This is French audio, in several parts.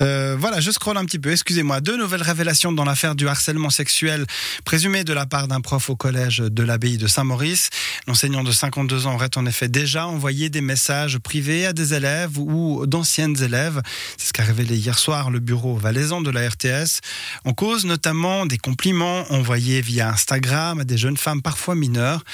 Euh, voilà, je scrolle un petit peu. Excusez-moi. Deux nouvelles révélations dans l'affaire du harcèlement sexuel présumé de la part d'un prof au collège de l'abbaye de Saint-Maurice. L'enseignant de 52 ans aurait en effet déjà envoyé des messages privés à des élèves ou d'anciennes élèves. C'est ce qu'a révélé hier soir le bureau valaisan de la RTS. En cause notamment des compliments envoyés via Instagram à des jeunes femmes parfois mineures.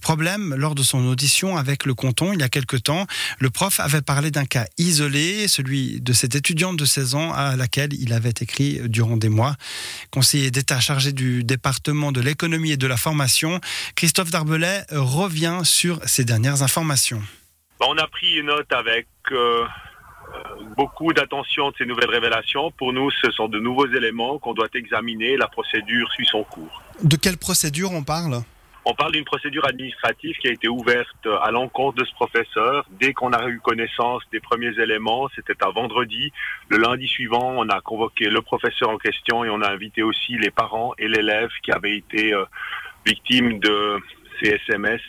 Problème, lors de son audition avec le canton il y a quelque temps, le prof avait parlé d'un cas isolé, celui de cette étudiante de 16 à laquelle il avait écrit durant des mois. Conseiller d'État chargé du département de l'économie et de la formation, Christophe Darbelay revient sur ces dernières informations. On a pris note avec euh, beaucoup d'attention de ces nouvelles révélations. Pour nous, ce sont de nouveaux éléments qu'on doit examiner. La procédure suit son cours. De quelle procédure on parle? On parle d'une procédure administrative qui a été ouverte à l'encontre de ce professeur. Dès qu'on a eu connaissance des premiers éléments, c'était un vendredi. Le lundi suivant, on a convoqué le professeur en question et on a invité aussi les parents et l'élève qui avaient été euh, victimes de ces SMS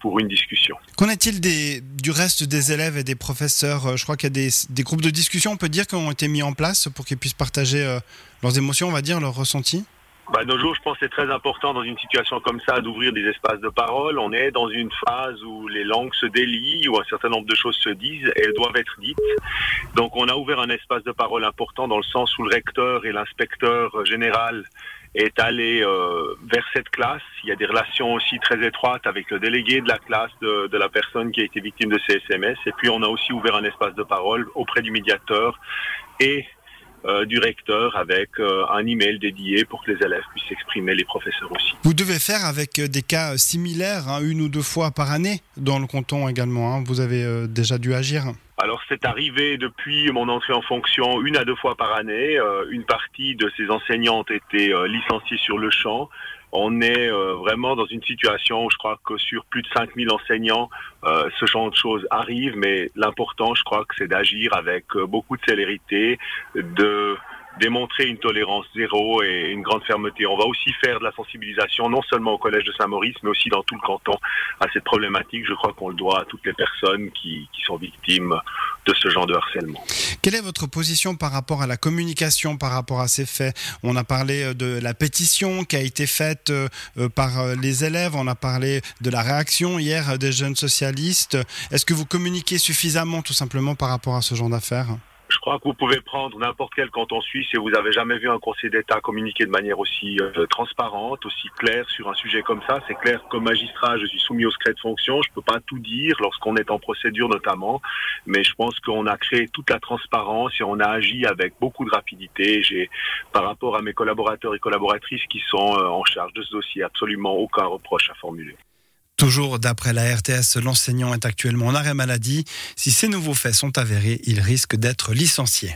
pour une discussion. Qu'en est-il du reste des élèves et des professeurs? Euh, Je crois qu'il y a des, des groupes de discussion, on peut dire, qui ont été mis en place pour qu'ils puissent partager euh, leurs émotions, on va dire, leurs ressentis Bah, nos jours, je pense que c'est très important dans une situation comme ça d'ouvrir des espaces de parole. On est dans une phase où les langues se délient, où un certain nombre de choses se disent et elles doivent être dites. Donc on a ouvert un espace de parole important dans le sens où le recteur et l'inspecteur général est allé euh, vers cette classe. Il y a des relations aussi très étroites avec le délégué de la classe de, de la personne qui a été victime de ces SMS. Et puis on a aussi ouvert un espace de parole auprès du médiateur et euh, du recteur avec euh, un email dédié pour que les élèves puissent s'exprimer, les professeurs aussi. Vous devez faire avec euh, des cas similaires, hein, une ou deux fois par année, dans le canton également. hein. Vous avez déjà dû agir. C'est arrivé depuis mon entrée en fonction une à deux fois par année. Euh, une partie de ces enseignants ont été euh, licenciés sur le champ. On est euh, vraiment dans une situation où je crois que sur plus de 5000 enseignants, euh, ce genre de choses arrive, mais l'important, je crois que c'est d'agir avec euh, beaucoup de célérité, de démontrer une tolérance zéro et une grande fermeté. On va aussi faire de la sensibilisation, non seulement au Collège de Saint-Maurice, mais aussi dans tout le canton à cette problématique. Je crois qu'on le doit à toutes les personnes qui, qui sont victimes de ce genre de harcèlement. Quelle est votre position par rapport à la communication, par rapport à ces faits? On a parlé euh, de la pétition qui a été faite euh, euh, par les élèves, on a parlé de la réaction hier des jeunes socialistes. Est-ce que vous communiquez suffisamment tout simplement par rapport à ce genre d'affaires? Je crois que vous pouvez prendre n'importe quel canton suisse et vous avez jamais vu un conseil d'État communiquer de manière aussi euh, transparente, aussi claire sur un sujet comme ça. C'est clair, comme magistrat, je suis soumis au secret de fonction. Je peux pas tout dire lorsqu'on est en procédure notamment, mais je pense qu'on a créé toute la transparence et on a agi avec beaucoup de rapidité. J'ai, par rapport à mes collaborateurs et collaboratrices qui sont euh, en charge de ce dossier, absolument aucun reproche à formuler. Toujours d'après la RTS, l'enseignant est actuellement en arrêt maladie. Si ces nouveaux faits sont avérés, il risque d'être licencié.